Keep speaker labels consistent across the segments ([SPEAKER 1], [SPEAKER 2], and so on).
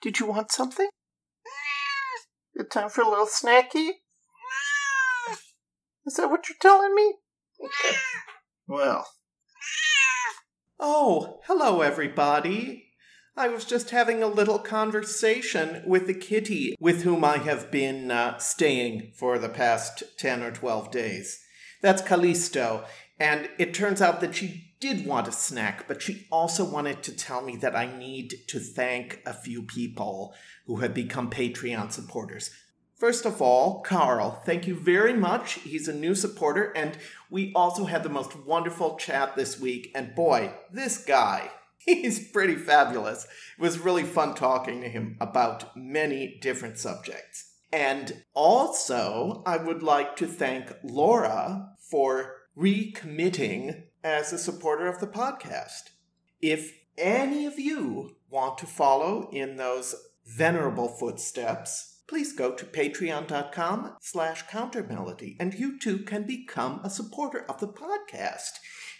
[SPEAKER 1] Did you want something? Good time for a little snacky? Is that what you're telling me? Well.
[SPEAKER 2] Oh, hello, everybody. I was just having a little conversation with the kitty with whom I have been uh, staying for the past 10 or 12 days. That's Callisto, and it turns out that she did want a snack, but she also wanted to tell me that I need to thank a few people who have become Patreon supporters. First of all, Carl, thank you very much. He's a new supporter, and we also had the most wonderful chat this week. And boy, this guy, he's pretty fabulous. It was really fun talking to him about many different subjects. And also, I would like to thank Laura for recommitting as a supporter of the podcast. If any of you want to follow in those venerable footsteps, please go to patreon.com slash countermelody and you too can become a supporter of the podcast.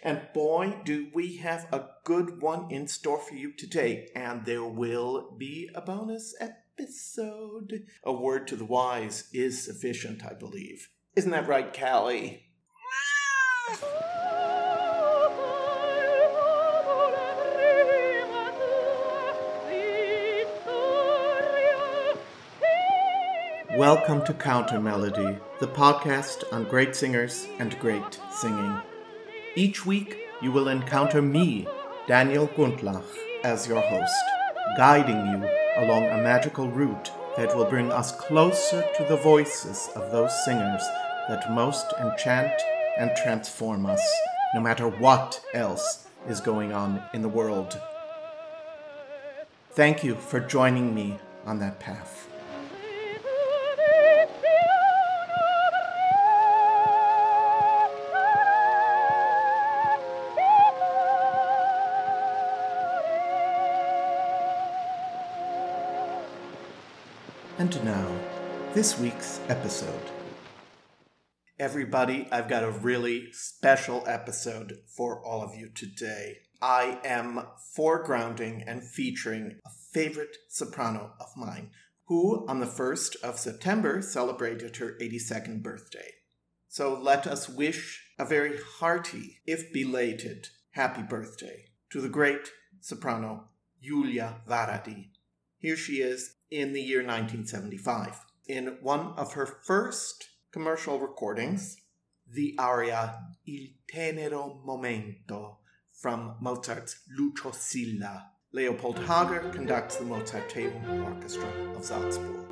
[SPEAKER 2] And boy, do we have a good one in store for you today. And there will be a bonus episode. A word to the wise is sufficient, I believe. Isn't that right, Callie? Welcome to Counter Melody, the podcast on great singers and great singing. Each week, you will encounter me, Daniel Gundlach, as your host, guiding you along a magical route that will bring us closer to the voices of those singers that most enchant and transform us, no matter what else is going on in the world. Thank you for joining me on that path. And now, this week's episode. Everybody, I've got a really special episode for all of you today. I am foregrounding and featuring a favorite soprano of mine who, on the 1st of September, celebrated her 82nd birthday. So let us wish a very hearty, if belated, happy birthday to the great soprano Julia Varady. Here she is in the year 1975. In one of her first commercial recordings, the aria Il tenero momento from Mozart's Lucio Silla. Leopold Hager conducts the Mozarteum Orchestra of Salzburg.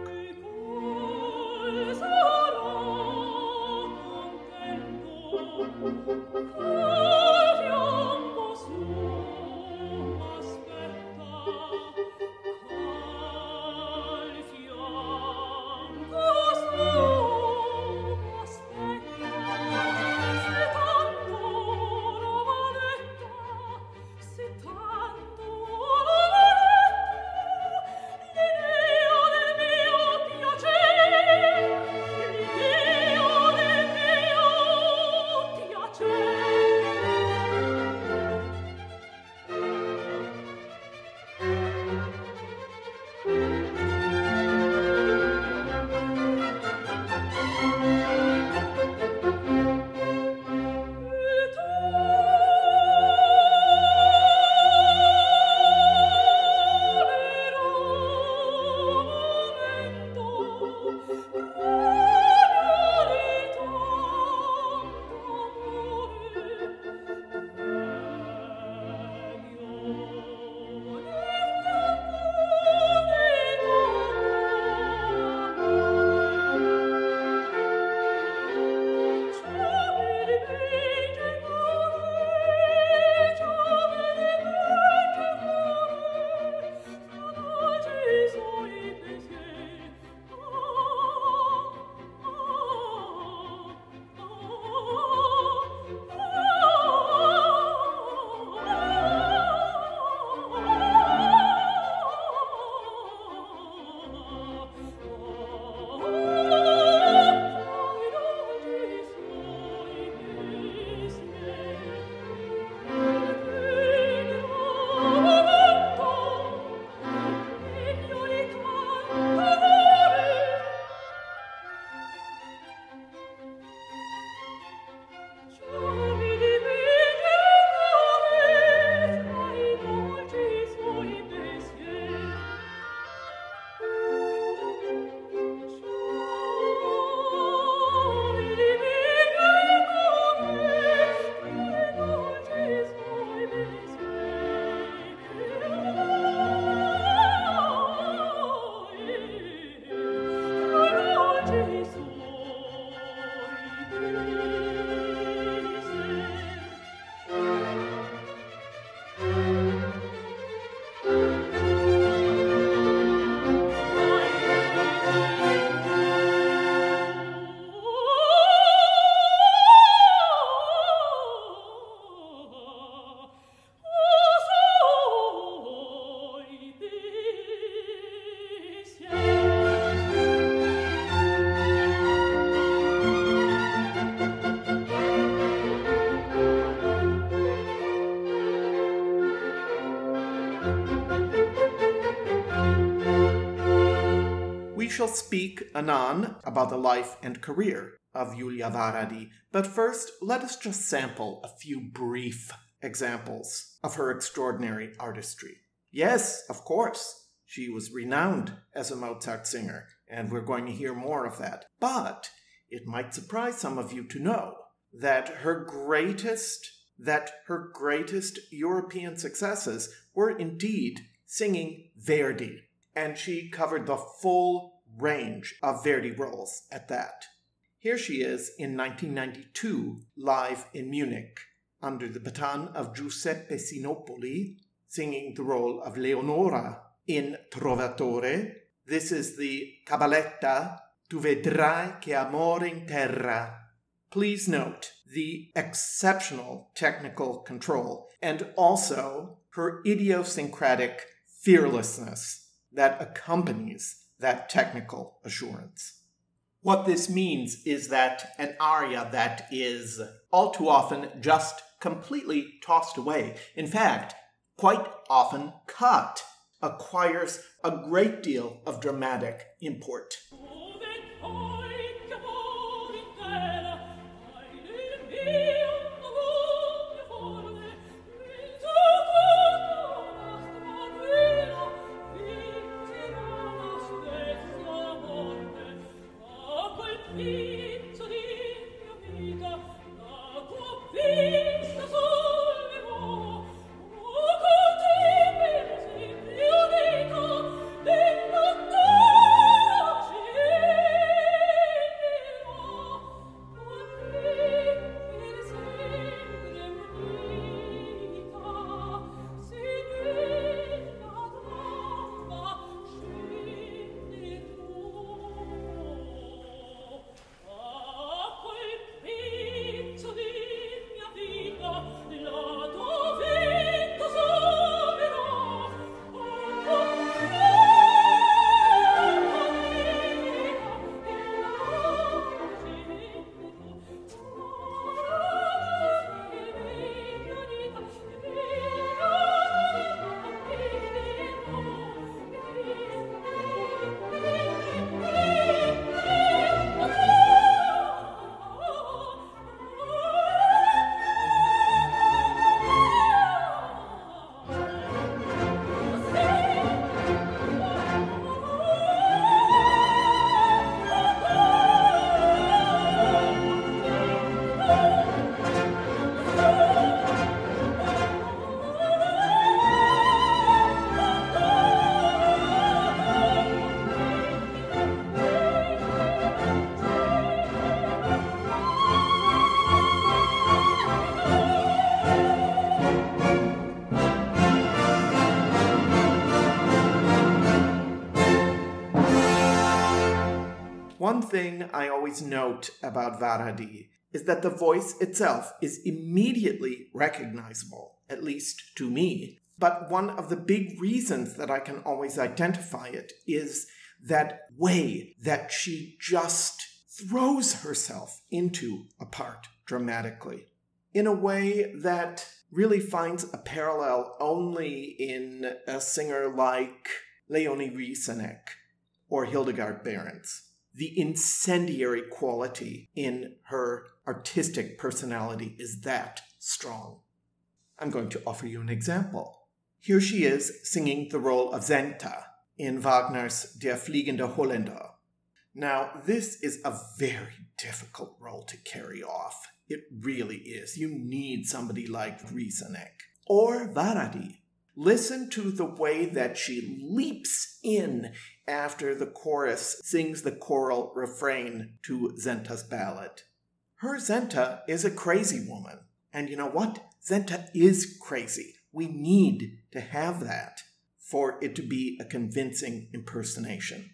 [SPEAKER 2] Speak anon about the life and career of Julia Varady, but first let us just sample a few brief examples of her extraordinary artistry. Yes, of course, she was renowned as a Mozart singer, and we're going to hear more of that. But it might surprise some of you to know that her greatest that her greatest European successes were indeed singing Verdi, and she covered the full range of Verdi roles at that. Here she is in 1992, live in Munich, under the baton of Giuseppe Sinopoli, singing the role of Leonora in Trovatore. This is the Cabaletta Tu vedrai che amore in terra. Please note the exceptional technical control and also her idiosyncratic fearlessness that accompanies that technical assurance. What this means is that an aria that is all too often just completely tossed away, in fact, quite often cut, acquires a great deal of dramatic import. Thing I always note about Varady is that the voice itself is immediately recognizable, at least to me. But one of the big reasons that I can always identify it is that way that she just throws herself into a part dramatically in a way that really finds a parallel only in a singer like Leonie Rysanek or Hildegard Behrens the incendiary quality in her artistic personality is that strong. I'm going to offer you an example. Here she is singing the role of Senta in Wagner's Der Fliegende Holländer. Now, this is a very difficult role to carry off. It really is. You need somebody like Rysanek or Varady. Listen to the way that she leaps in after the chorus sings the choral refrain to Senta's ballad. Her Senta is a crazy woman. And you know what? Senta is crazy. We need to have that for it to be a convincing impersonation.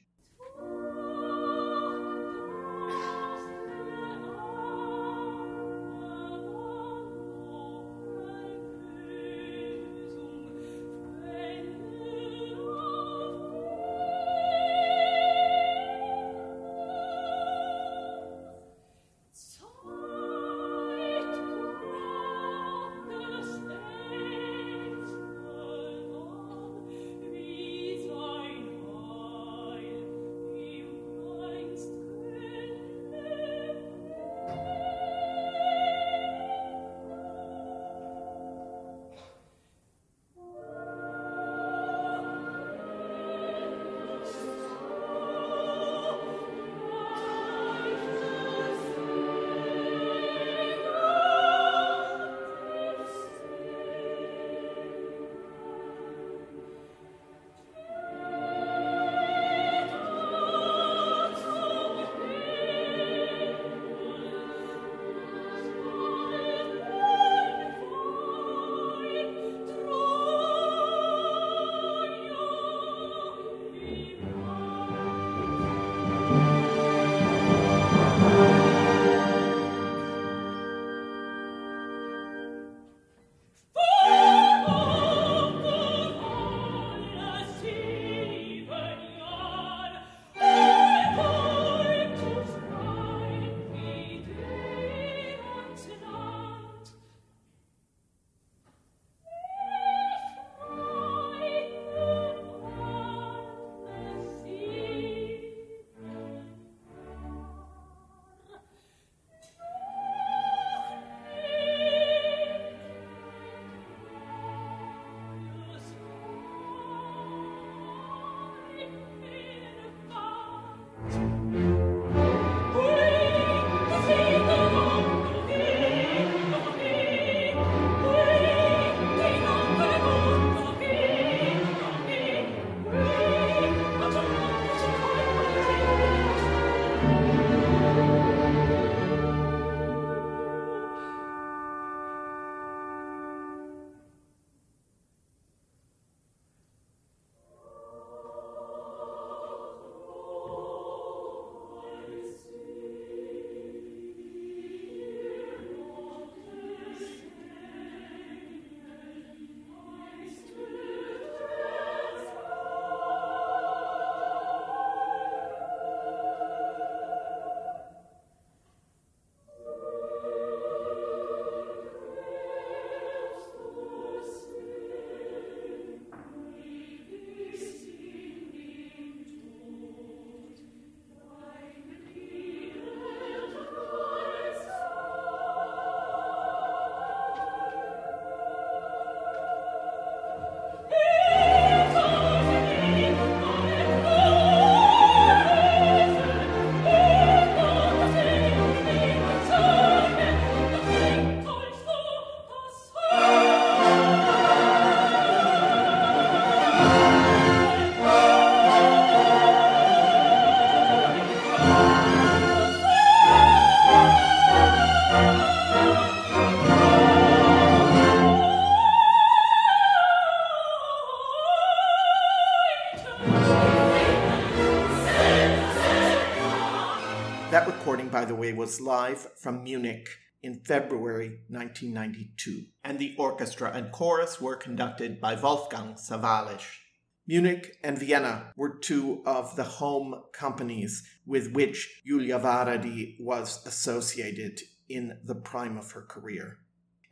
[SPEAKER 2] Recording, by the way, was live from Munich in February 1992, and the orchestra and chorus were conducted by Wolfgang Sawallisch. Munich and Vienna were two of the home companies with which Julia Varady was associated in the prime of her career.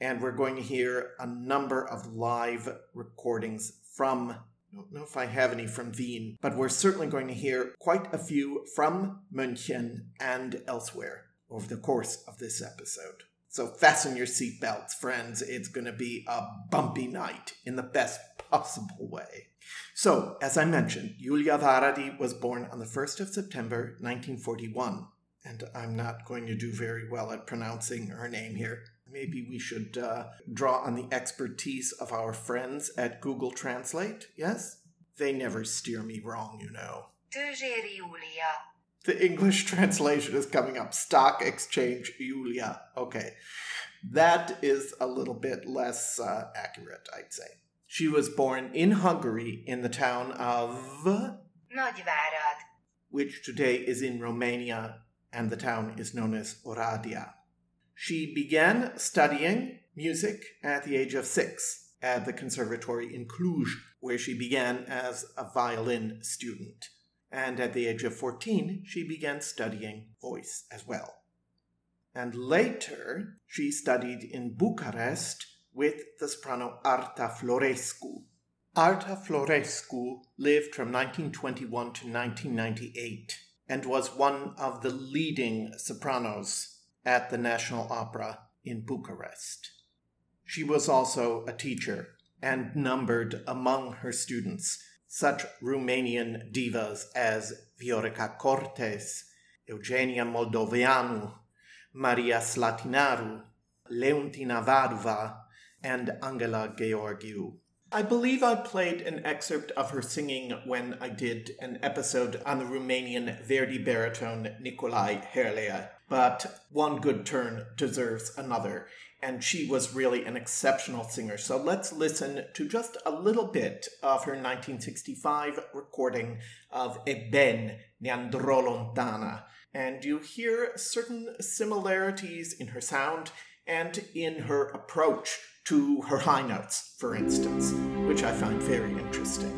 [SPEAKER 2] And we're going to hear a number of live recordings from don't know if I have any from Wien, but we're certainly going to hear quite a few from München and elsewhere over the course of this episode. So fasten your seatbelts, friends. It's going to be a bumpy night in the best possible way. So, as I mentioned, Julia Varady was born on the 1st of September 1941. And I'm not going to do very well at pronouncing her name here. Maybe we should uh, draw on the expertise of our friends at Google Translate, yes? They never steer me wrong, you know. The English translation is coming up. Stock Exchange Julia. Okay. That is a little bit less uh, accurate, I'd say. She was born in Hungary in the town of.
[SPEAKER 3] Nagyvárad.
[SPEAKER 2] which today is in Romania, and the town is known as Oradea. She began studying music at the age of six at the conservatory in Cluj, where she began as a violin student. And at the age of 14, she began studying voice as well. And later, she studied in Bucharest with the soprano Arta Florescu. Arta Florescu lived from 1921 to 1998 and was one of the leading sopranos at the National Opera in Bucharest. She was also a teacher and numbered among her students such Romanian divas as Viorica Cortez, Eugenia Moldoveanu, Maria Slatinaru, Leontina Vaduva, and Angela Gheorghiu. I believe I played an excerpt of her singing when I did an episode on the Romanian Verdi baritone Nicolae Herlea, but one good turn deserves another, and she was really an exceptional singer. So let's listen to just a little bit of her 1965 recording of E ben ne lontana, and you hear certain similarities in her sound and in her approach to her high notes, for instance, which I find very interesting.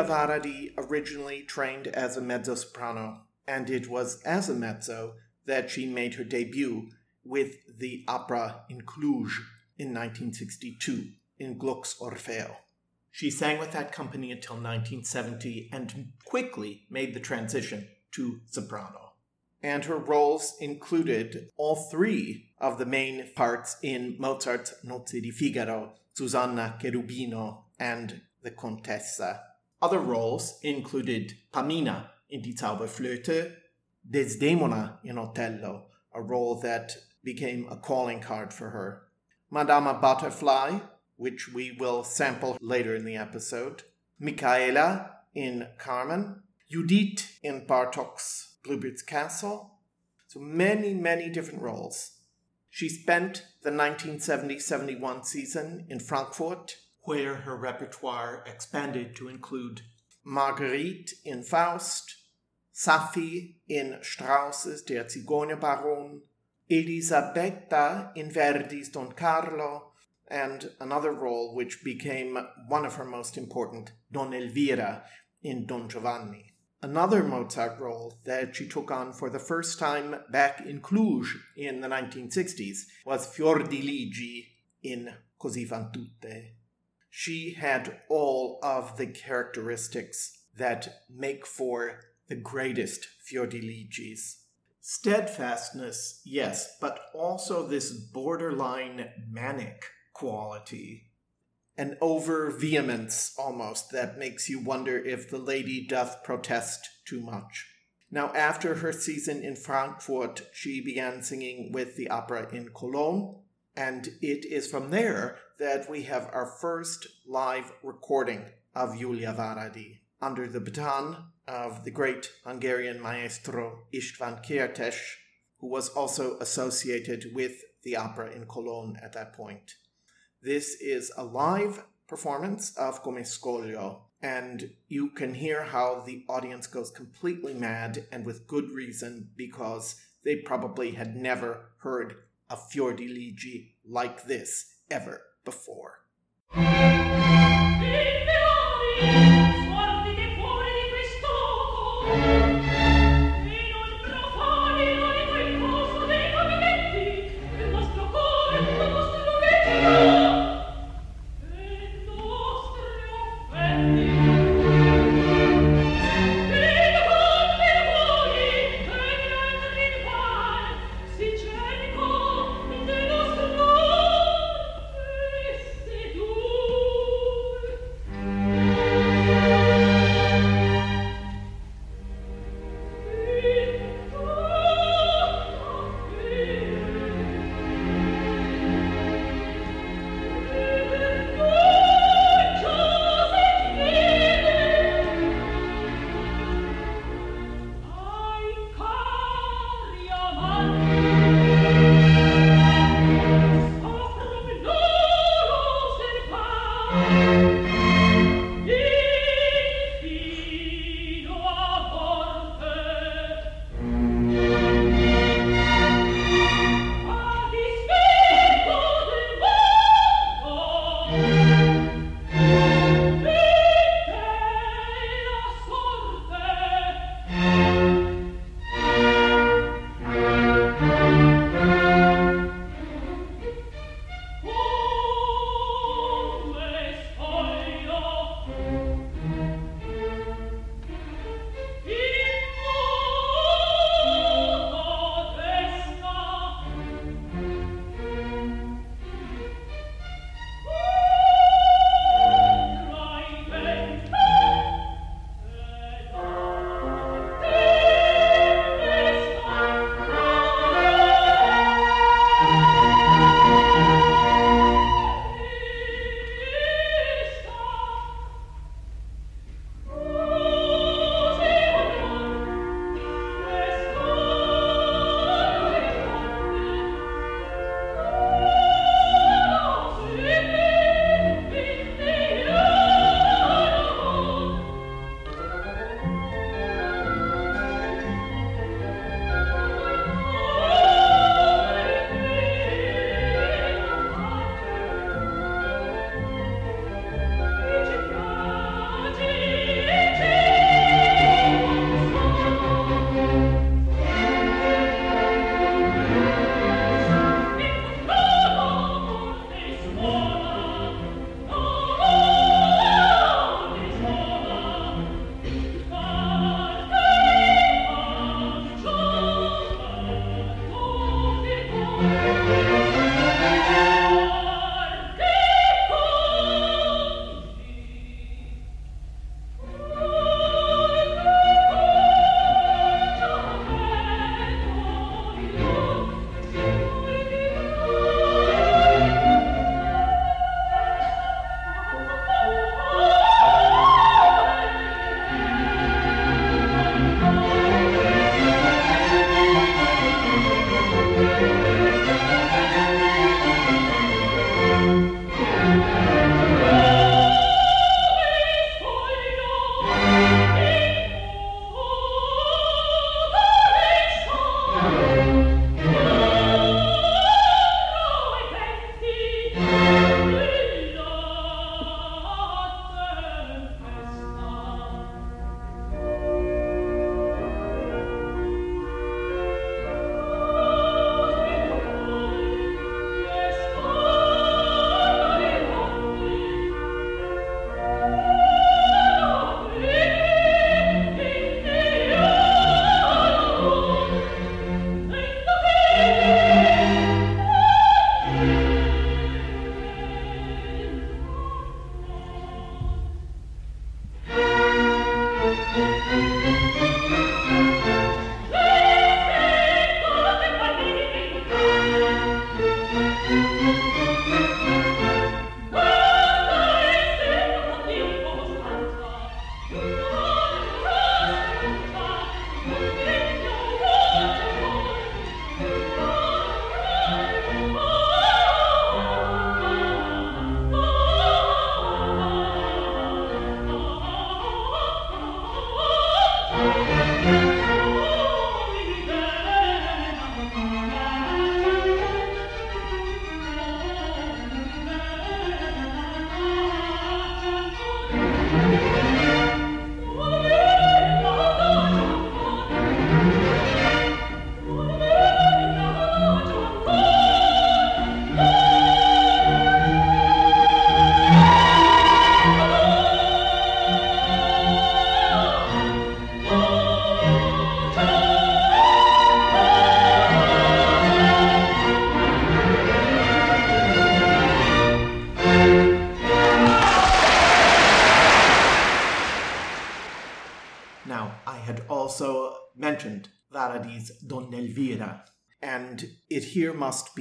[SPEAKER 2] Julia Varady originally trained as a mezzo soprano, and it was as a mezzo that she made her debut with the opera in Cluj in 1962 in Gluck's Orfeo. She sang with that company until 1970 and quickly made the transition to soprano. And her roles included all three of the main parts in Mozart's Nozze di Figaro, Susanna Cherubino, and the Contessa. Other roles included Pamina in Die Zauberflöte, Desdemona in Otello, a role that became a calling card for her, Madama Butterfly, which we will sample later in the episode, Micaela in Carmen, Judith in Bartok's Bluebeard's Castle. So many, many different roles. She spent the 1970 71 season in Frankfurt, where her repertoire expanded to include Marguerite in Faust, Saffi in Strauss's Der Zigeunerbaron, Elisabetta in Verdi's Don Carlo, and another role which became one of her most important, Don Elvira in Don Giovanni. Another Mozart role that she took on for the first time back in Cluj in the 1960s was Fiordiligi in Così fan tutte. She had all of the characteristics that make for the greatest Fior. Steadfastness, yes, but also this borderline manic quality. An over vehemence almost that makes you wonder if the lady doth protest too much. Now, after her season in Frankfurt, she began singing with the opera in Cologne, and it is from there that we have our first live recording of Julia Varady under the baton of the great Hungarian maestro István Kertész, who was also associated with the opera in Cologne at that point. This is a live performance of Come Scoglio, and you can hear how the audience goes completely mad and with good reason because they probably had never heard a Fiordiligi like this ever before.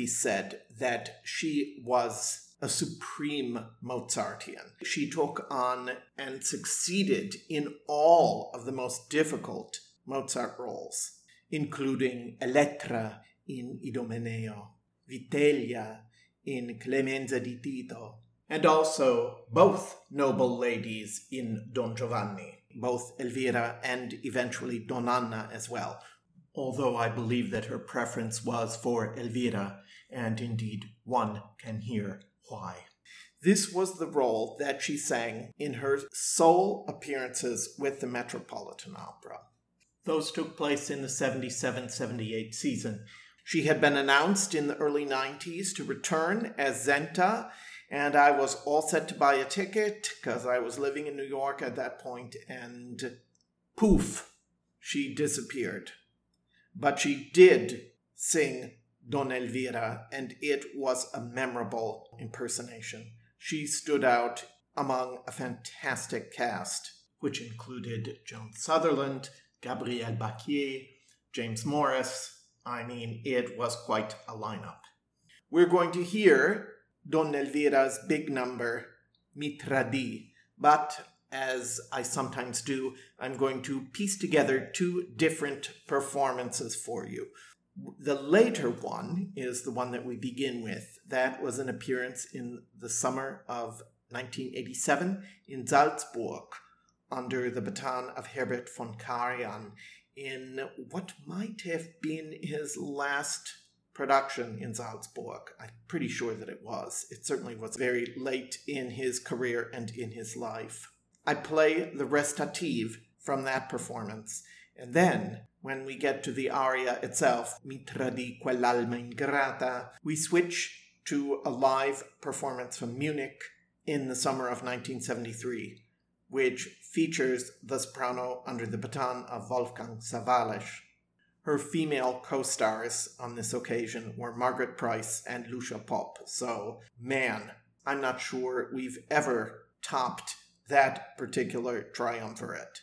[SPEAKER 2] Said that she was a supreme Mozartian. She took on and succeeded in all of the most difficult Mozart roles, including Elettra in Idomeneo, Vitellia in Clemenza di Tito, and also both noble ladies in Don Giovanni, both Elvira and eventually Don Anna as well, although I believe that her preference was for Elvira, and indeed one can hear why. This was the role that she sang in her sole appearances with the Metropolitan Opera. Those took place in the 77 78 season. She had been announced in the early 90s to return as Senta, and I was all set to buy a ticket because I was living in New York at that point, and poof, she disappeared. But she did sing Don Elvira, and it was a memorable impersonation. She stood out among a fantastic cast, which included Joan Sutherland, Gabriel Bacquier, James Morris. I mean, it was quite a lineup. We're going to hear Don Elvira's big number, Mi Tradì, but as I sometimes do, I'm going to piece together two different performances for you. The later one is the one that we begin with. That was an appearance in the summer of 1987 in Salzburg under the baton of Herbert von Karajan in what might have been his last production in Salzburg. I'm pretty sure that it was. It certainly was very late in his career and in his life. I play the recitative from that performance, and then when we get to the aria itself, Mi tradì quell'alma ingrata, we switch to a live performance from Munich in the summer of 1973, which features the soprano under the baton of Wolfgang Sawallisch. Her female co stars on this occasion were Margaret Price and Lucia Popp. So, man, I'm not sure we've ever topped that particular triumvirate.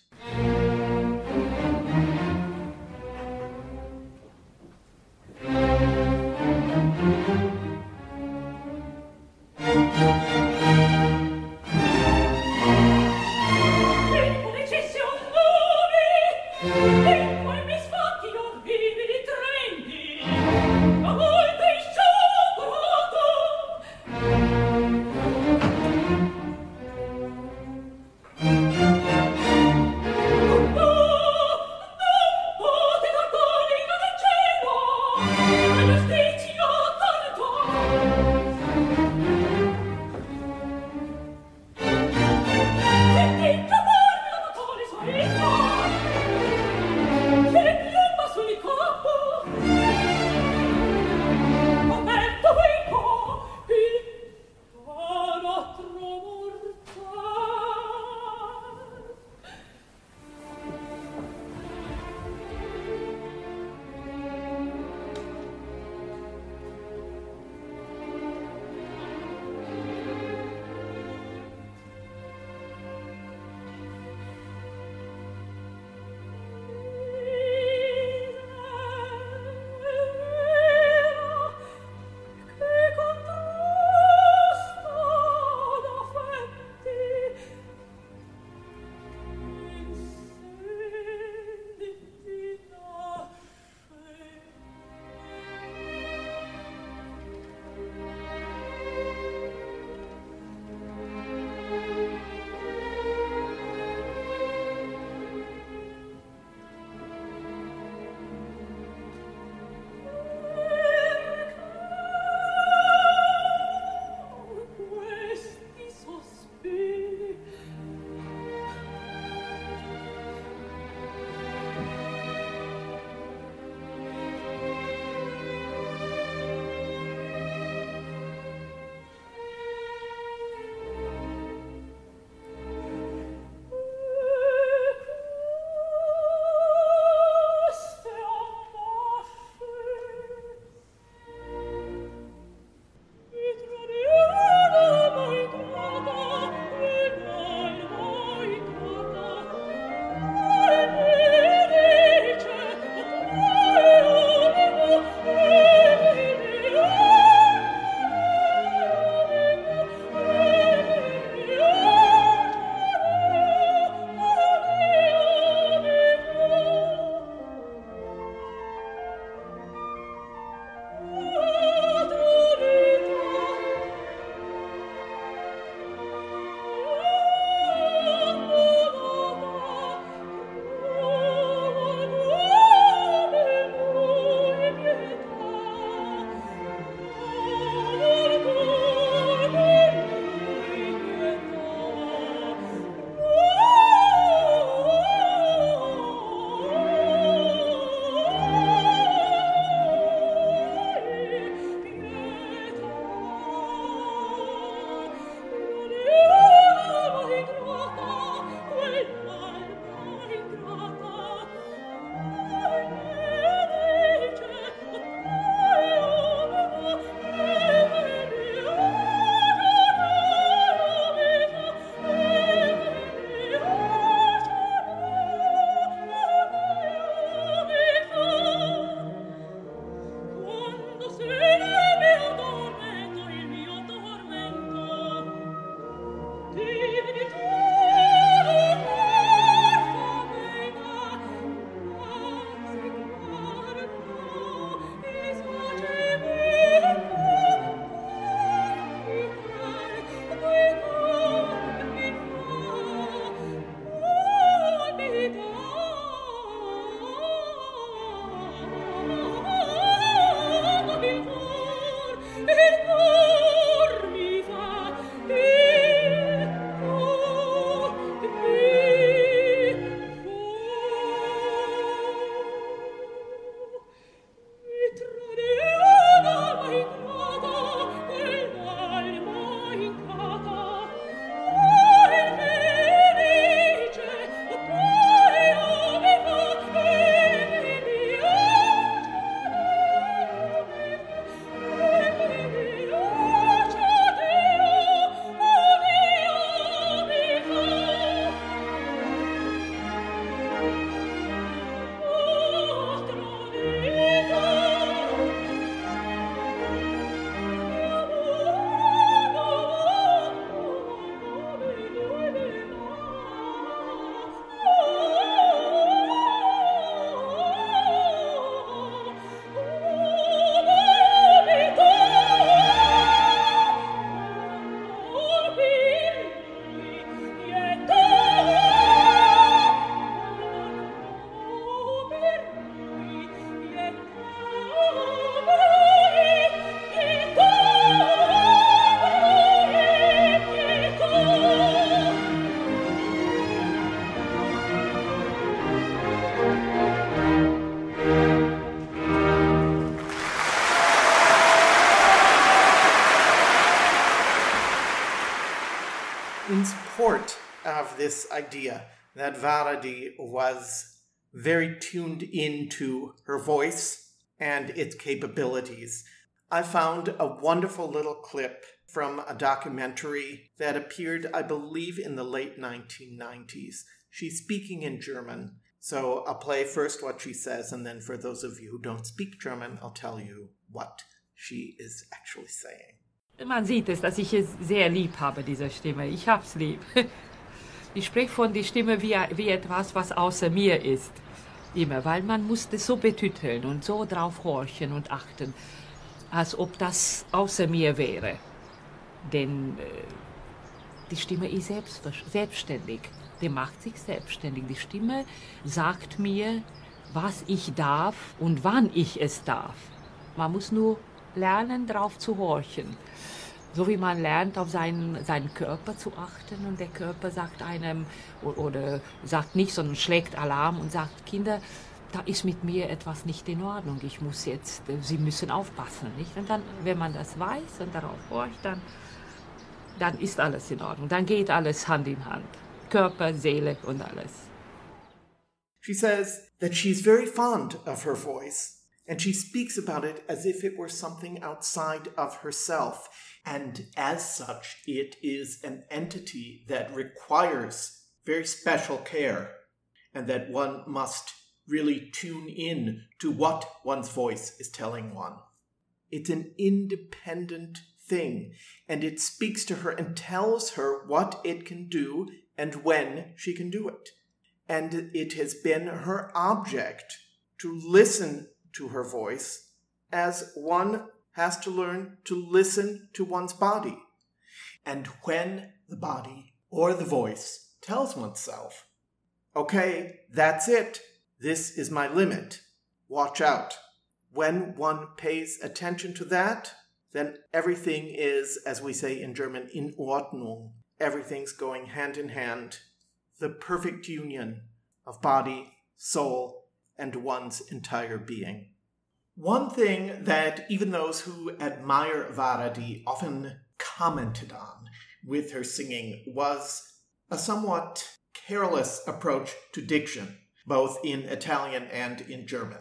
[SPEAKER 2] Idea that Varady was very tuned into her voice and its capabilities. I found a wonderful little clip from a documentary that appeared, I believe, in the late 1990s. She's speaking in German. So I'll play first what she says, and then for those of you who don't speak German, I'll tell you what she is actually saying.
[SPEAKER 4] Man sieht es, dass ich es sehr lieb habe, diese Stimme. Ich hab's lieb. Ich spreche von der Stimme wie, wie etwas, was außer mir ist. Immer, weil man musste so betütteln und so drauf horchen und achten, als ob das außer mir wäre. Denn äh, die Stimme ist selbst, selbstständig. Die macht sich selbstständig. Die Stimme sagt mir, was ich darf und wann ich es darf. Man muss nur lernen, darauf zu horchen. So wie man lernt, auf seinen, seinen Körper zu achten und der Körper sagt einem oder, sagt nicht, sondern schlägt Alarm und sagt, Kinder, da ist mit mir etwas nicht in Ordnung. Ich muss jetzt, Sie müssen aufpassen, nicht? Und dann, wenn man das weiß und darauf horcht, dann, dann ist alles in Ordnung. Dann geht alles Hand in Hand. Körper, Seele und alles.
[SPEAKER 2] She says that she's very fond of her voice, and she speaks about it as if it were something outside of herself. And as such, it is an entity that requires very special care and that one must really tune in to what one's voice is telling one. It's an independent thing, and it speaks to her and tells her what it can do and when she can do it. And it has been her object to listen to her voice as one has to learn to listen to one's body. And when the body or the voice tells oneself, okay, that's it, this is my limit, watch out. When one pays attention to that, then everything is, as we say in German, in Ordnung. Everything's going hand in hand. The perfect union of body, soul, and one's entire being. One thing that even those who admire Varady often commented on with her singing was a somewhat careless approach to diction, both in Italian and in German.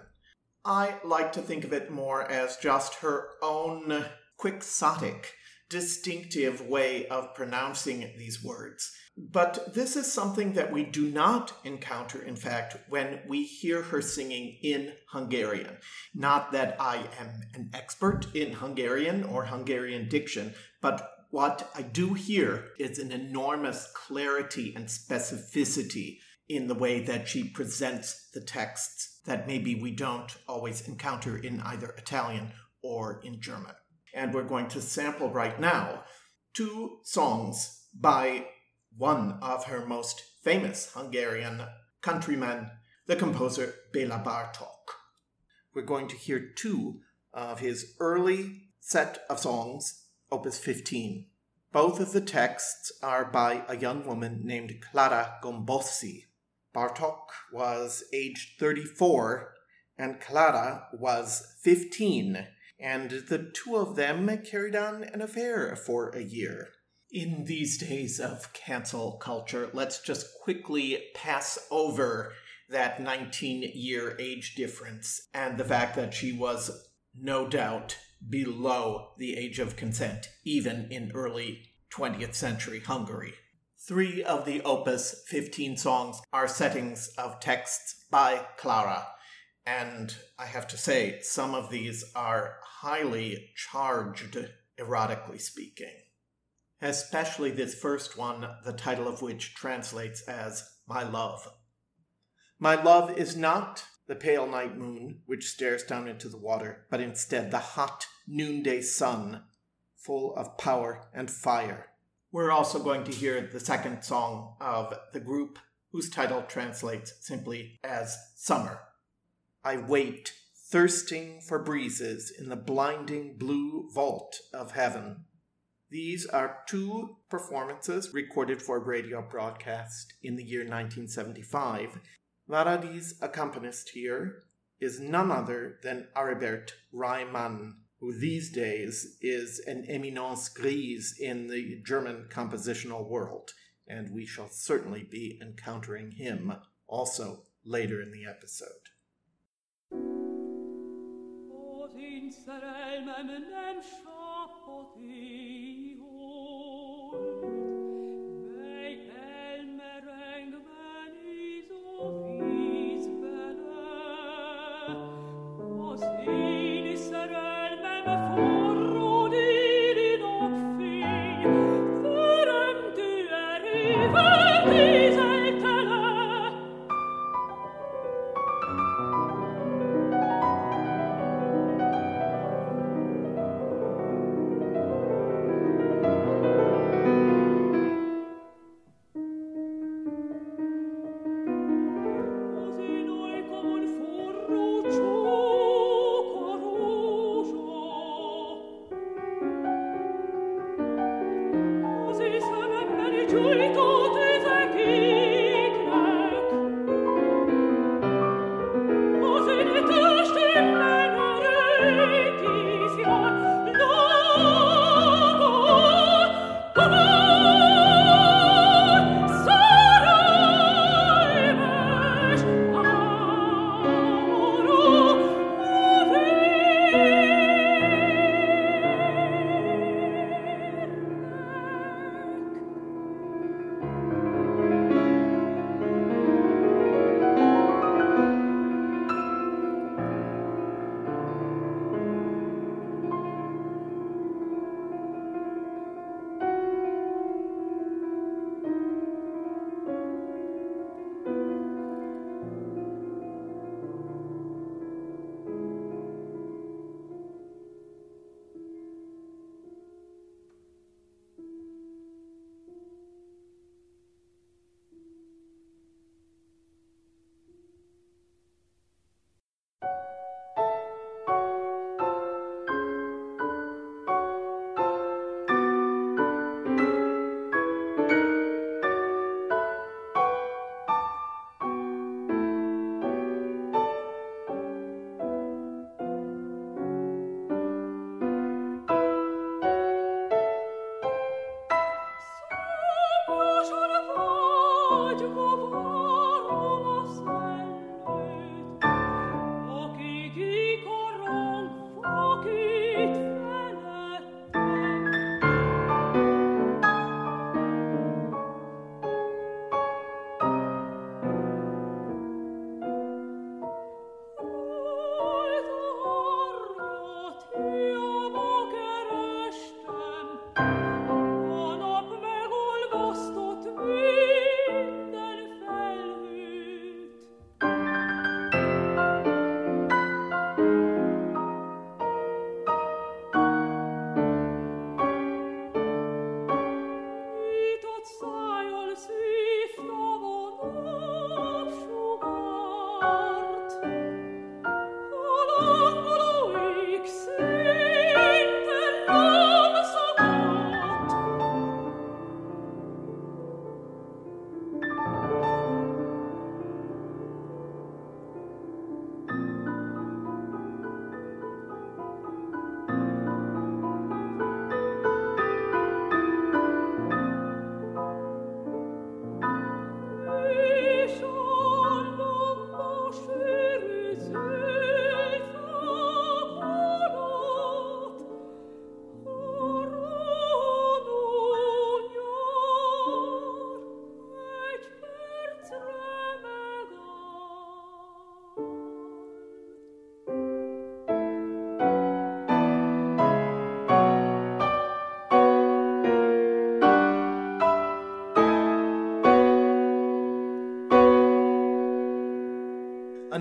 [SPEAKER 2] I like to think of it more as just her own quixotic, distinctive way of pronouncing these words. But this is something that we do not encounter, in fact, when we hear her singing in Hungarian. Not that I am an expert in Hungarian or Hungarian diction, but what I do hear is an enormous clarity and specificity in the way that she presents the texts that maybe we don't always encounter in either Italian or in German. And we're going to sample right now two songs by one of her most famous Hungarian countrymen, the composer Bela Bartok. We're going to hear two of his early set of songs, Opus 15. Both of the texts are by a young woman named Clara Gombossi. Bartok was aged 34 and Clara was 15, and the two of them carried on an affair for a year. In these days of cancel culture, let's just quickly pass over that 19 year age difference and the fact that she was no doubt below the age of consent, even in early 20th century Hungary. Three of the Opus 15 songs are settings of texts by Clara, and I have to say, some of these are highly charged, erotically speaking. Especially this first one, the title of which translates as My Love. My love is not the pale night moon which stares down into the water, but instead the hot noonday sun, full of power and fire. We're also going to hear the second song of the group, whose title translates simply as Summer. I wait, thirsting for breezes in the blinding blue vault of heaven. These are two performances recorded for radio broadcast in the year 1975. Varady's accompanist here is none other than Aribert Reimann, who these days is an eminence grise in the German compositional world.
[SPEAKER 5] and we shall certainly be encountering him also later in the episode.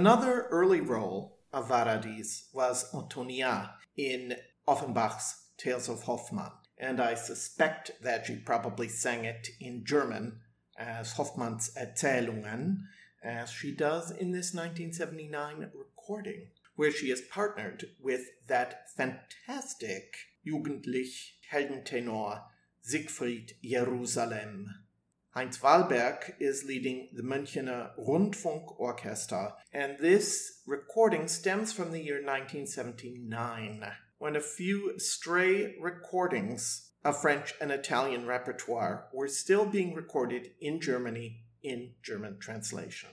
[SPEAKER 5] Another early role of Varady's was Antonia in Offenbach's Tales of Hoffmann, and I suspect that she probably sang it in German as Hoffmann's Erzählungen, as she does in this 1979 recording, where she is partnered with that fantastic Jugendlich Heldentenor Siegfried Jerusalem. Heinz Wallberg is leading the Münchener Rundfunk Orchestra, and this recording stems from the year 1979, when a few stray recordings of French and Italian repertoire were still being recorded in Germany in German translation.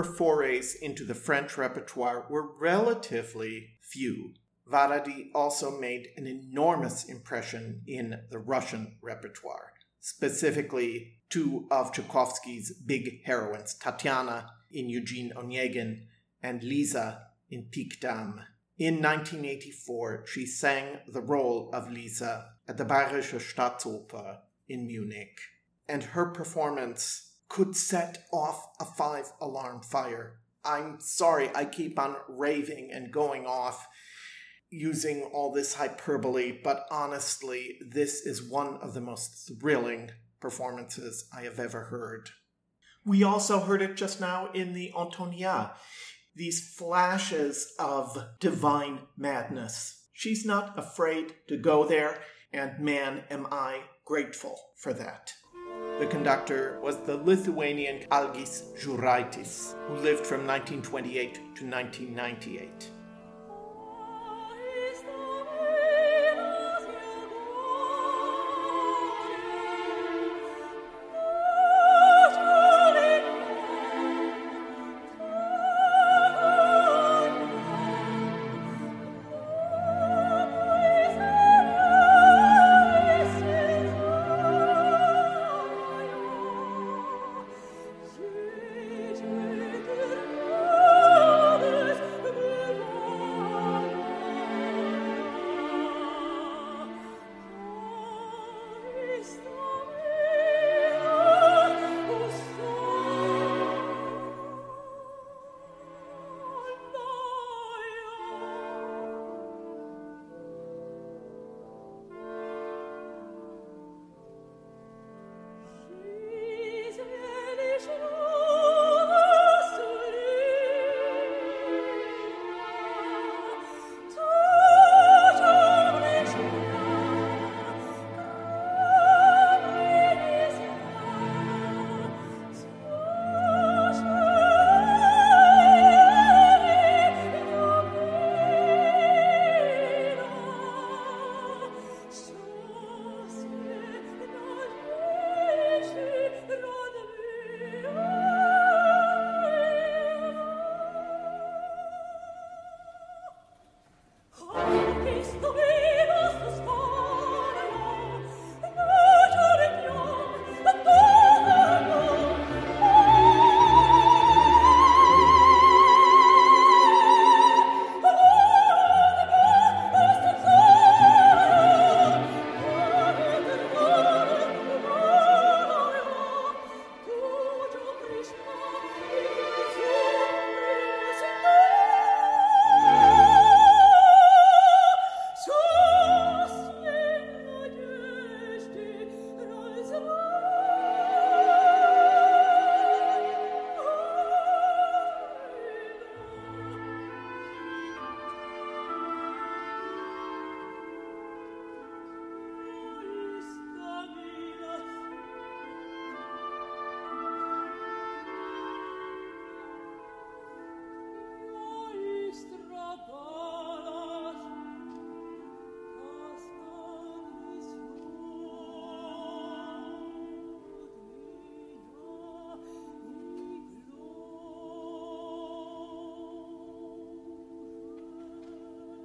[SPEAKER 5] Her forays into the French repertoire were relatively few. Varady also made an enormous impression in the Russian repertoire, specifically two of Tchaikovsky's big heroines, Tatiana in Eugene Onegin and Lisa in Pique Dame. In 1984, she sang the role of Lisa at the Bayerische Staatsoper in Munich, and her performance could set off a five alarm fire. I'm sorry, I keep on raving and going off using all this hyperbole, but honestly, this is one of the most thrilling performances I have ever heard. We also heard it just now in the Antonia. These flashes of divine madness. She's not afraid to go there, and man, am I grateful for that.
[SPEAKER 2] The conductor was the Lithuanian Algis Žiūraitis, who lived from 1928 to 1998.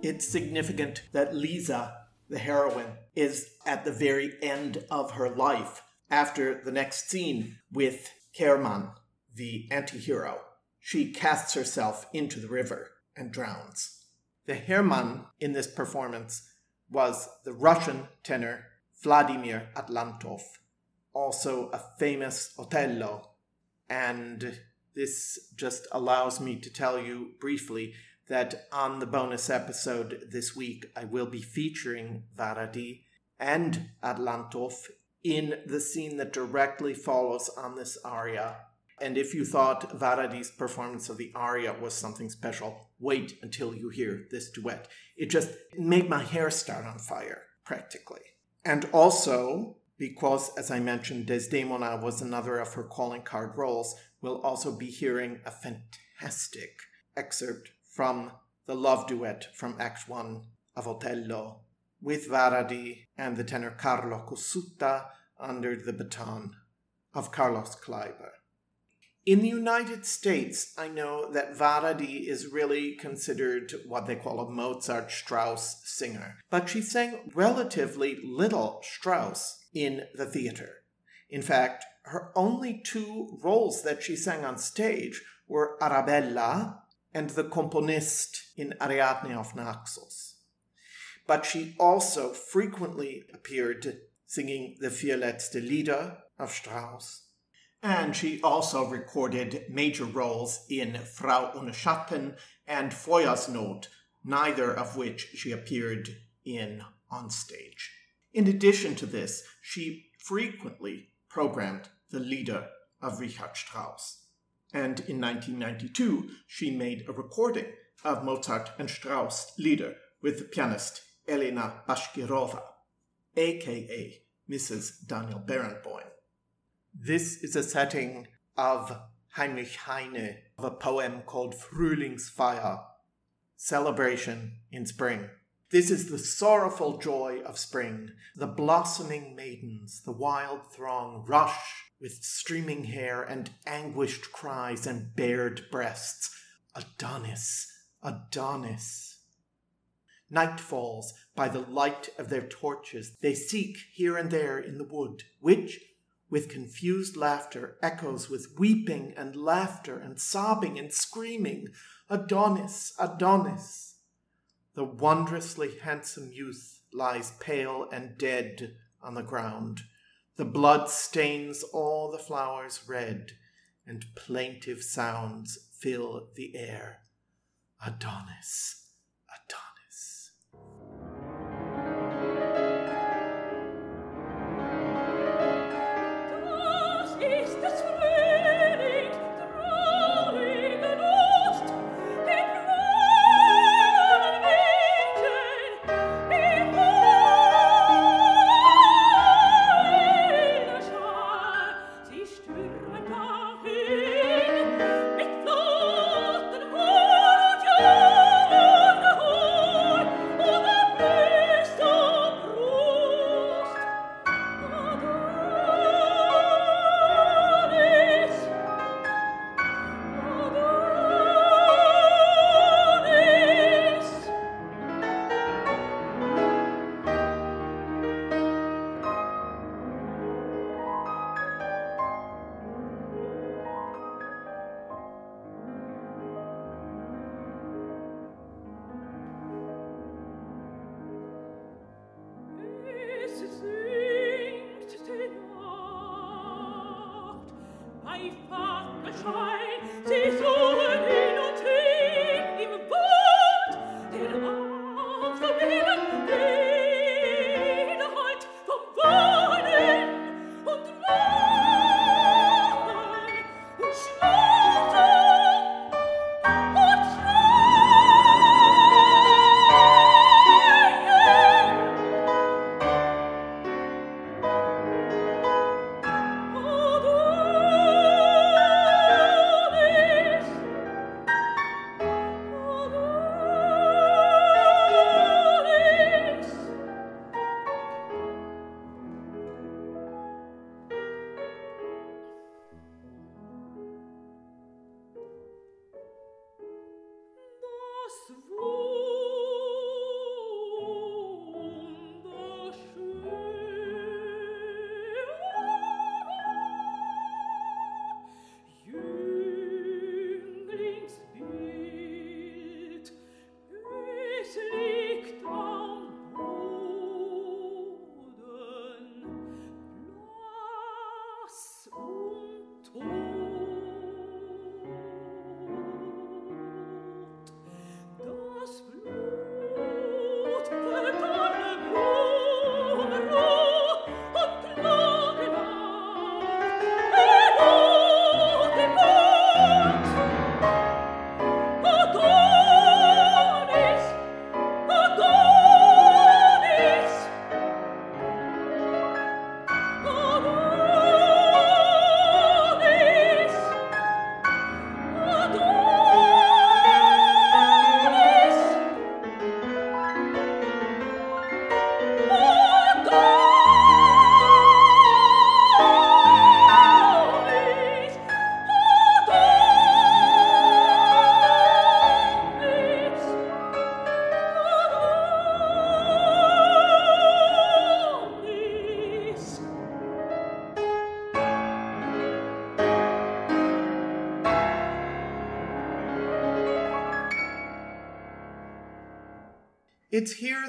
[SPEAKER 2] It's significant that Lisa, the heroine, is at the very end of her life after the next scene with Hermann, the anti hero. She casts herself into the river and drowns. The Hermann in this performance was the Russian tenor Vladimir Atlantov, also a famous Otello. And this just allows me to tell you briefly that on the bonus episode this week, I will be featuring Varady and Atlantov in the scene that directly follows on this aria. And if you thought Varady's performance of the aria was something special, wait until you hear this duet. It just made my hair start on fire, practically. And also, because as I mentioned, Desdemona was another of her calling card roles, we'll also be hearing a fantastic excerpt from the love duet from Act 1 of Otello with Varady and the tenor Carlo Cossutta under the baton of Carlos Kleiber. In the United States, I know that Varady is really considered what they call a Mozart Strauss singer, but she sang relatively little Strauss in the theater. In fact, her only two roles that she sang on stage were Arabella and the componist in Ariadne of Naxos. But she also frequently appeared singing the Vier letzte Lieder of Strauss. And she also recorded major roles in Frau ohne Schatten and Feuersnot, neither of which she appeared in on stage. In addition to this, she frequently programmed the Lieder of Richard Strauss and in 1992 she made a recording of Mozart and Strauss Lieder with pianist Elena Bashkirova, aka Mrs. Daniel Barenboim.
[SPEAKER 5] This is a setting of Heinrich Heine, of a poem called Frühlingsfeier, celebration in spring. This is the sorrowful joy of spring. The blossoming maidens, the wild throng, rush with streaming hair and anguished cries and bared breasts. Adonis, Adonis. Night falls by the light of their torches. They seek here and there in the wood, which, with confused laughter, echoes with weeping and laughter and sobbing and screaming, Adonis, Adonis. The wondrously handsome youth lies pale and dead on the ground. The blood stains all the flowers red, and plaintive sounds fill the air. Adonis.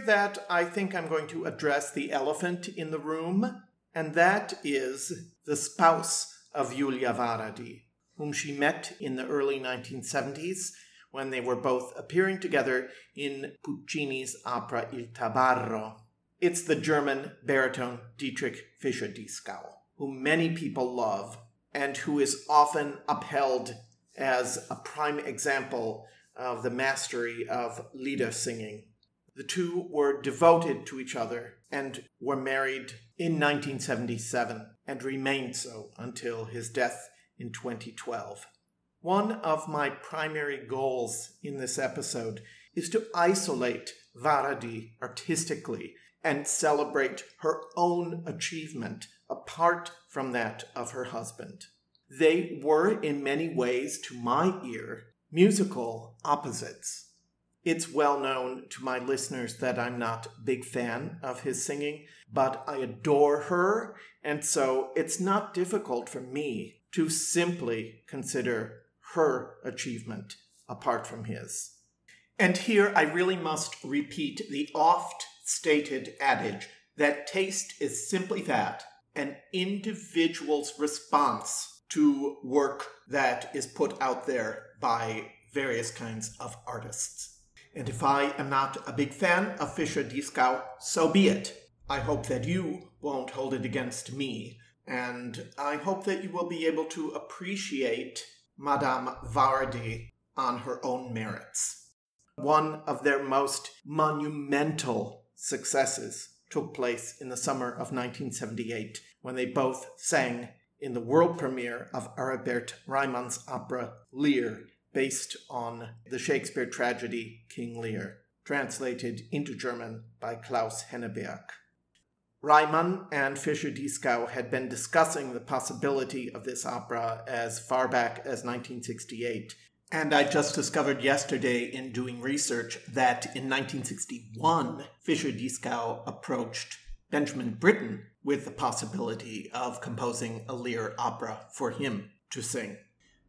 [SPEAKER 5] That I think I'm going to address the elephant in the room, and that is the spouse of Julia Varady, whom she met in the early 1970s when they were both appearing together in Puccini's opera Il Tabarro. It's the German baritone Dietrich Fischer-Dieskau, whom many people love and who is often upheld as a prime example of the mastery of lieder singing
[SPEAKER 2] The two were devoted to each other and were married in 1977 and remained so until his death in 2012. One of my primary goals in this episode is to isolate Varady artistically and celebrate her own achievement apart from that of her husband. They were, in many ways, to my ear, musical opposites. It's well known to my listeners that I'm not big fan of his singing, but I adore her, and so it's not difficult for me to simply consider her achievement apart from his. And here I really must repeat the oft stated adage that taste is simply that an individual's response to work that is put out there by various kinds of artists. And if I am not a big fan of Fischer Dieskau, so be it. I hope that you won't hold it against me, and I hope that you will be able to appreciate Madame Varady on her own merits. One of their most monumental successes took place in the summer of 1978 when they both sang in the world premiere of Aribert Reimann's opera Lear, based on the Shakespeare tragedy King Lear, translated into German by Klaus Henneberg. Reimann and Fischer Dieskau had been discussing the possibility of this opera as far back as 1968. And I just discovered yesterday in doing research that in 1961, Fischer Dieskau approached Benjamin Britten with the possibility of composing a Lear opera for him to sing.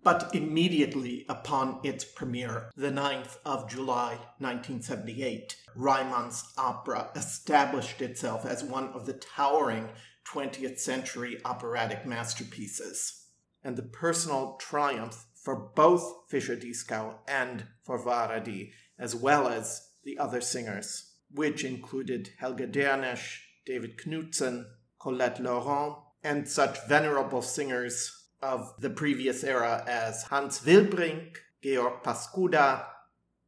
[SPEAKER 2] But immediately upon its premiere, the 9th of July 1978, Reimann's opera established itself as one of the towering 20th century operatic masterpieces. And the personal triumph for both Fischer Dieskau and for Varady, as well as the other singers, which included Helga Dernesch, David Knutson, Colette Lorand, and such venerable singers of the previous era as Hans Wilbrink, Georg Paskuda,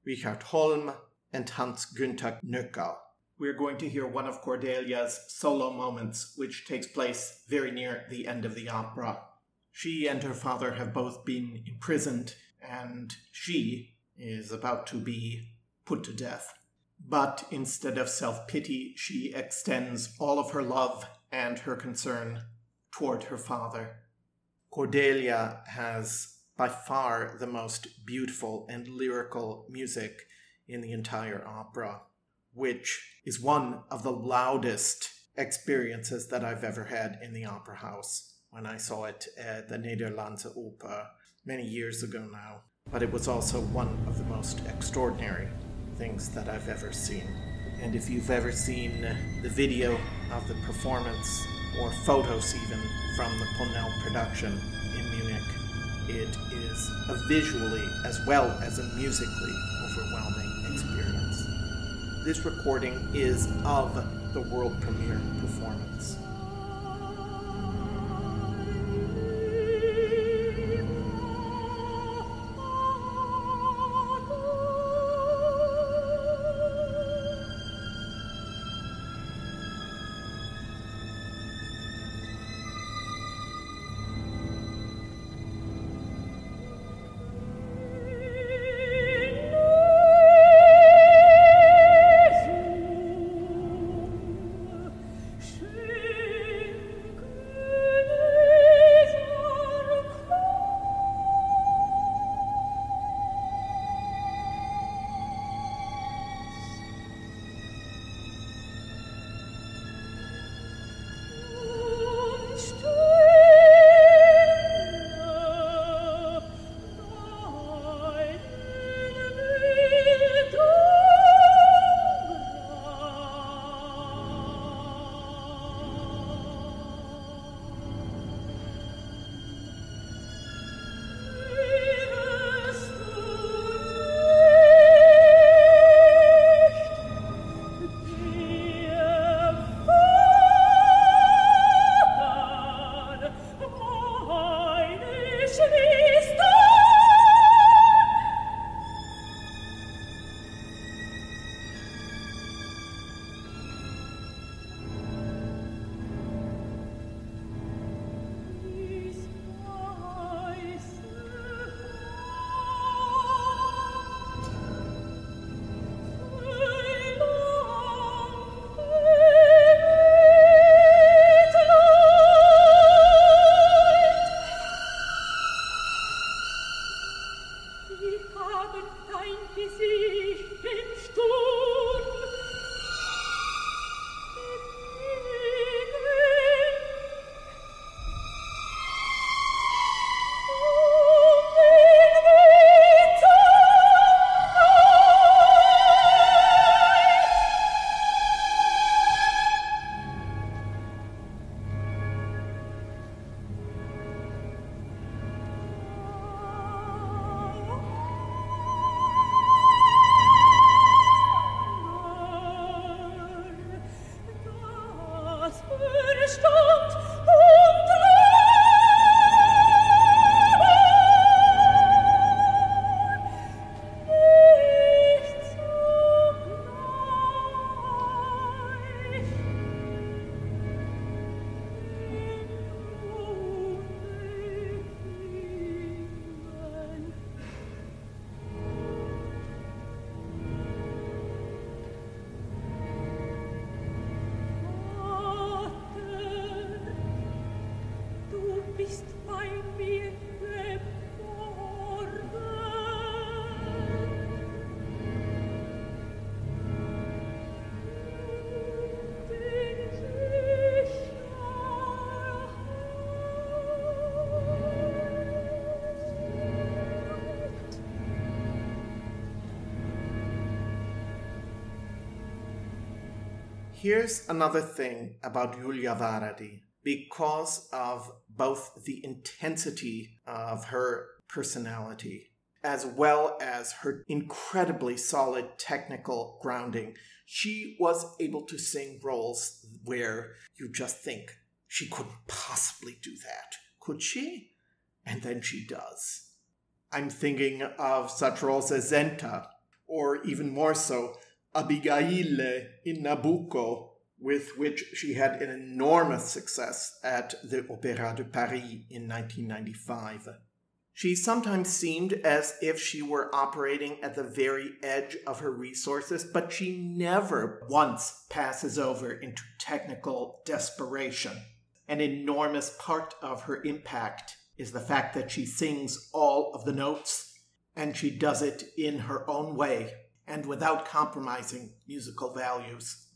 [SPEAKER 2] Richard Holm, and Hans Günter Nöcker. We're going to hear one of Cordelia's solo moments, which takes place very near the end of the opera. She and her father have both been imprisoned, and she is about to be put to death. But instead of self pity, she extends all of her love and her concern toward her father. Cordelia has by far the most beautiful and lyrical music in the entire opera, which is one of the loudest experiences that I've ever had in the opera house when I saw it at the Nederlandse Oper many years ago now. But it was also one of the most extraordinary things that I've ever seen. And if you've ever seen the video of the performance, or photos even, from the Ponnelle production in Munich, it is a visually as well as a musically overwhelming experience. This recording is of the world premiere performance. Here's another thing about Julia Varady. Because of both the intensity of her personality as well as her incredibly solid technical grounding, she was able to sing roles where you just think she couldn't possibly do that, could she? And then she does. I'm thinking of such roles as Senta, or even more so, Abigail uh, in Nabucco, with which she had an enormous success at the Opéra de Paris in 1995. She sometimes seemed as if she were operating at the very edge of her resources, but she never once passes over into technical desperation. An enormous part of her impact is the fact that she sings all of the notes, and she does it in her own way and without compromising musical values.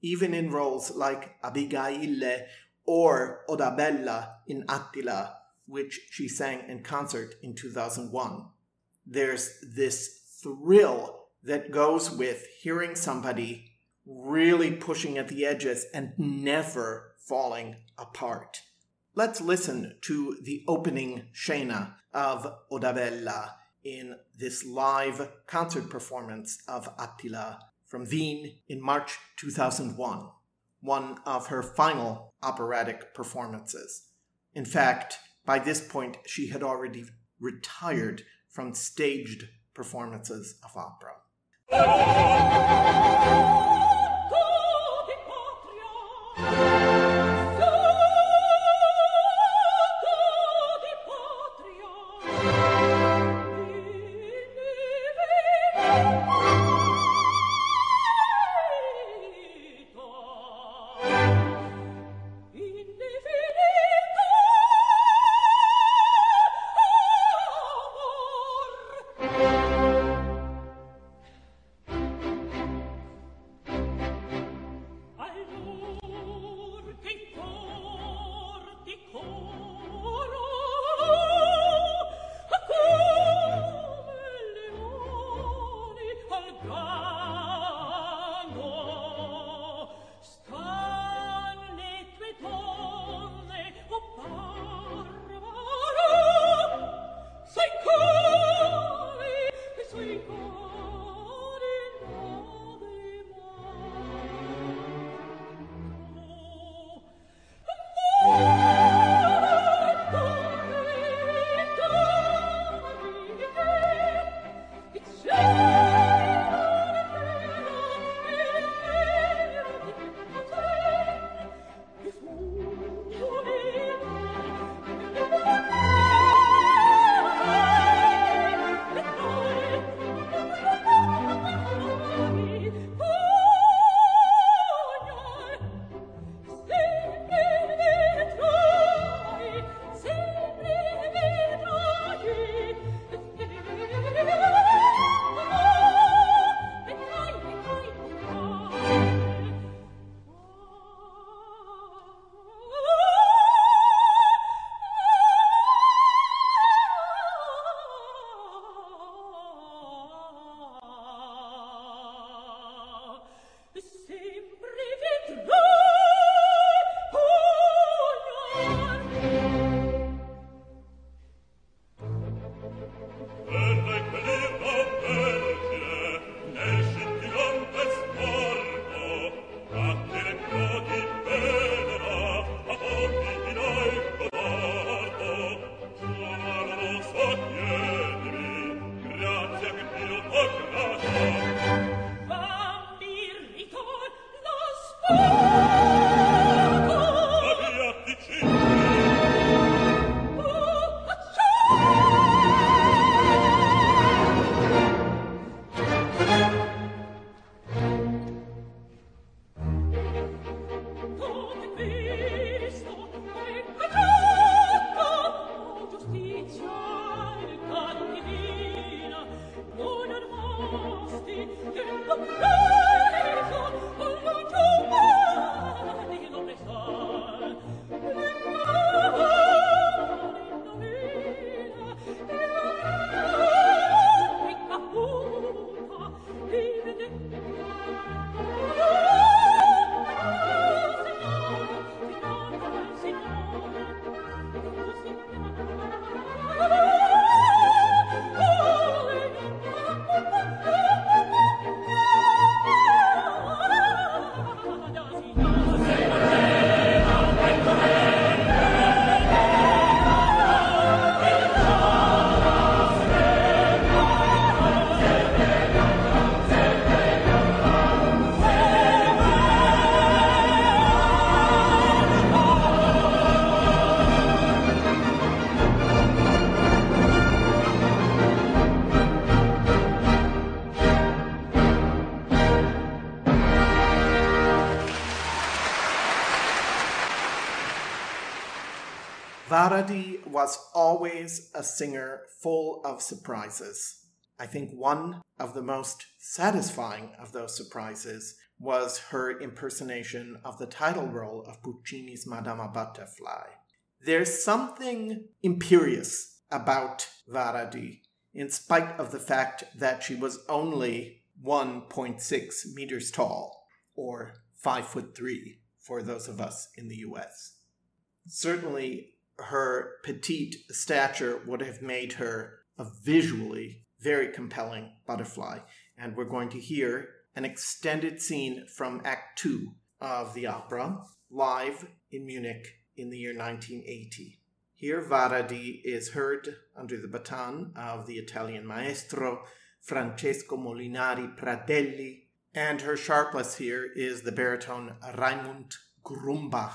[SPEAKER 2] Even in roles like Abigail or Odabella in Attila, which she sang in concert in 2001, there's this thrill that goes with hearing somebody really pushing at the edges and never falling apart. Let's listen to the opening scena of Odabella in this live concert performance of Attila from Wien in March 2001, one of her final operatic performances. In fact, by this point, she had already retired from staged performances of opera. Varady was always a singer full of surprises. I think one of the most satisfying of those surprises was her impersonation of the title role of Puccini's Madama Butterfly. There's something imperious about Varady, in spite of the fact that she was only 1.6 meters tall, or 5 foot 3 for those of us in the US. Certainly, her petite stature would have made her a visually very compelling butterfly, and we're going to hear an extended scene from Act Two of the opera, live in Munich in the year 1980. Here, Varady is heard under the baton of the Italian maestro Francesco Molinari Pradelli, and her sharpless here is the baritone Raimund Grumbach,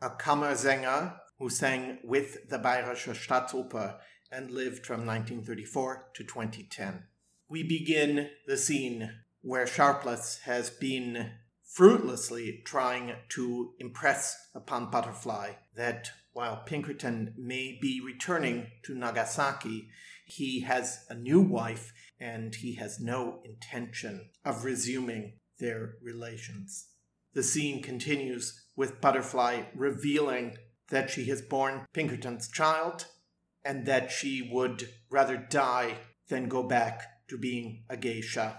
[SPEAKER 2] a Kammersänger who sang with the Bayerische Staatsoper and lived from 1934 to 2010. We begin the scene where Sharpless has been fruitlessly trying to impress upon Butterfly that while Pinkerton may be returning to Nagasaki, he has a new wife and he has no intention of resuming their relations. The scene continues with Butterfly revealing that she has borne Pinkerton's child and that she would rather die than go back to being a geisha.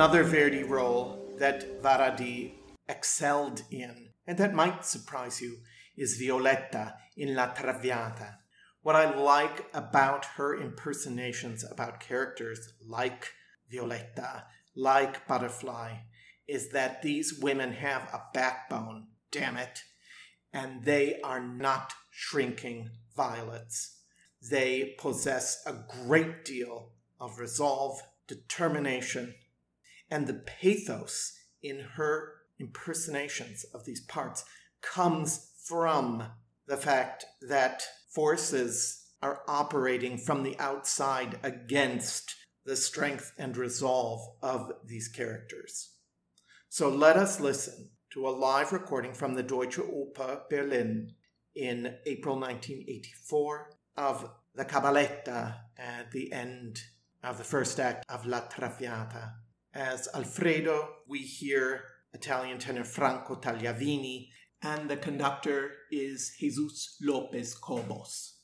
[SPEAKER 2] Another Verdi role that Varady excelled in, and that might surprise you, is Violetta in La Traviata. What I like about her impersonations about characters like Violetta, like Butterfly, is that these women have a backbone, damn it, and they are not shrinking violets. They possess a great deal of resolve, determination, and the pathos in her impersonations of these parts comes from the fact that forces are operating from the outside against the strength and resolve of these characters. So let us listen to a live recording from the Deutsche Oper Berlin in April 1984 of the Cabaletta at the end of the first act of La Traviata as Alfredo, we hear Italian tenor Franco Tagliavini, and the conductor is Jesus Lopez Cobos.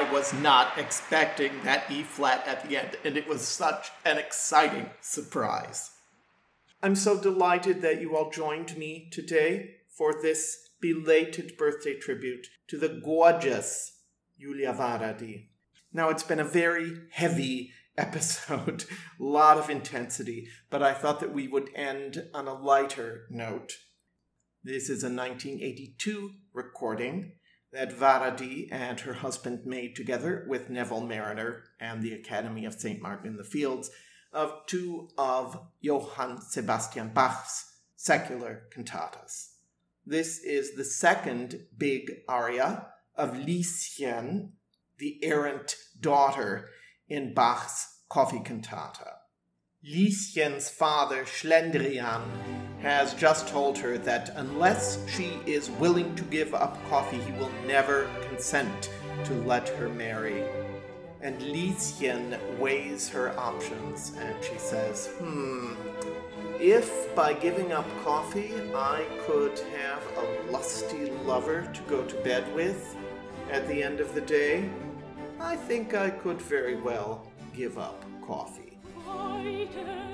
[SPEAKER 2] I was not expecting that E flat at the end, and it was such an exciting surprise. I'm so delighted that you all joined me today for this belated birthday tribute to the gorgeous Julia Varady. Now, it's been a very heavy episode, a lot of intensity, but I thought that we would end on a lighter note. This is a 1982 recording that Varady and her husband made together with Neville Marriner and the Academy of St. Martin in the Fields of two of Johann Sebastian Bach's secular cantatas. This is the second big aria of Lieschen, the errant daughter in Bach's coffee cantata. Lieschen's father, Schlendrian, has just told her that unless she is willing to give up coffee, he will never consent to let her marry. And Lieschen weighs her options and she says, Hmm, if by giving up coffee I could have a lusty lover to go to bed with at the end of the day, I think I could very well give up coffee.
[SPEAKER 5] Heute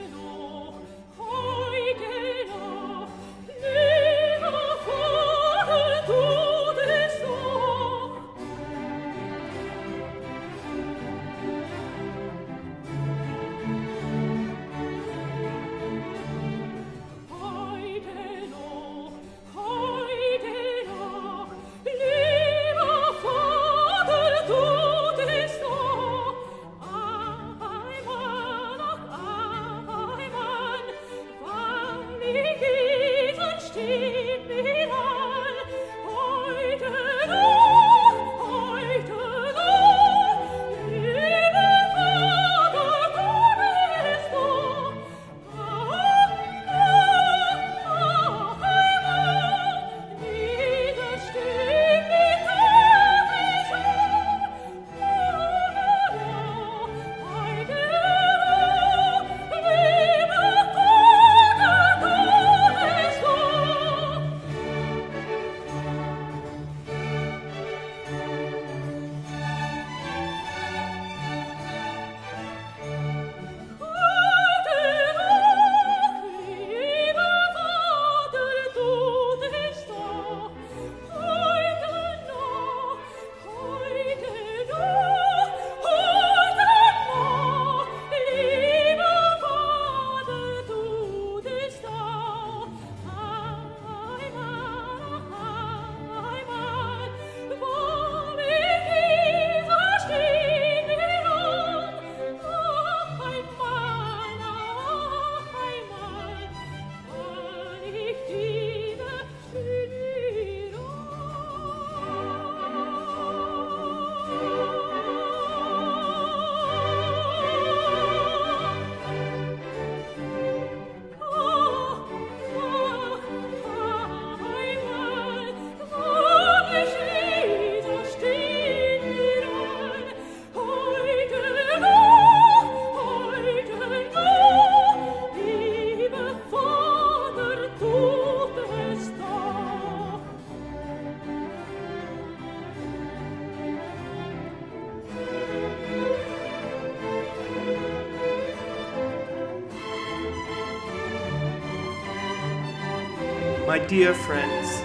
[SPEAKER 2] My dear friends,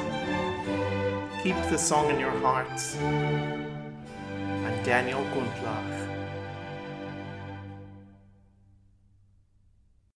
[SPEAKER 2] keep the song in your hearts.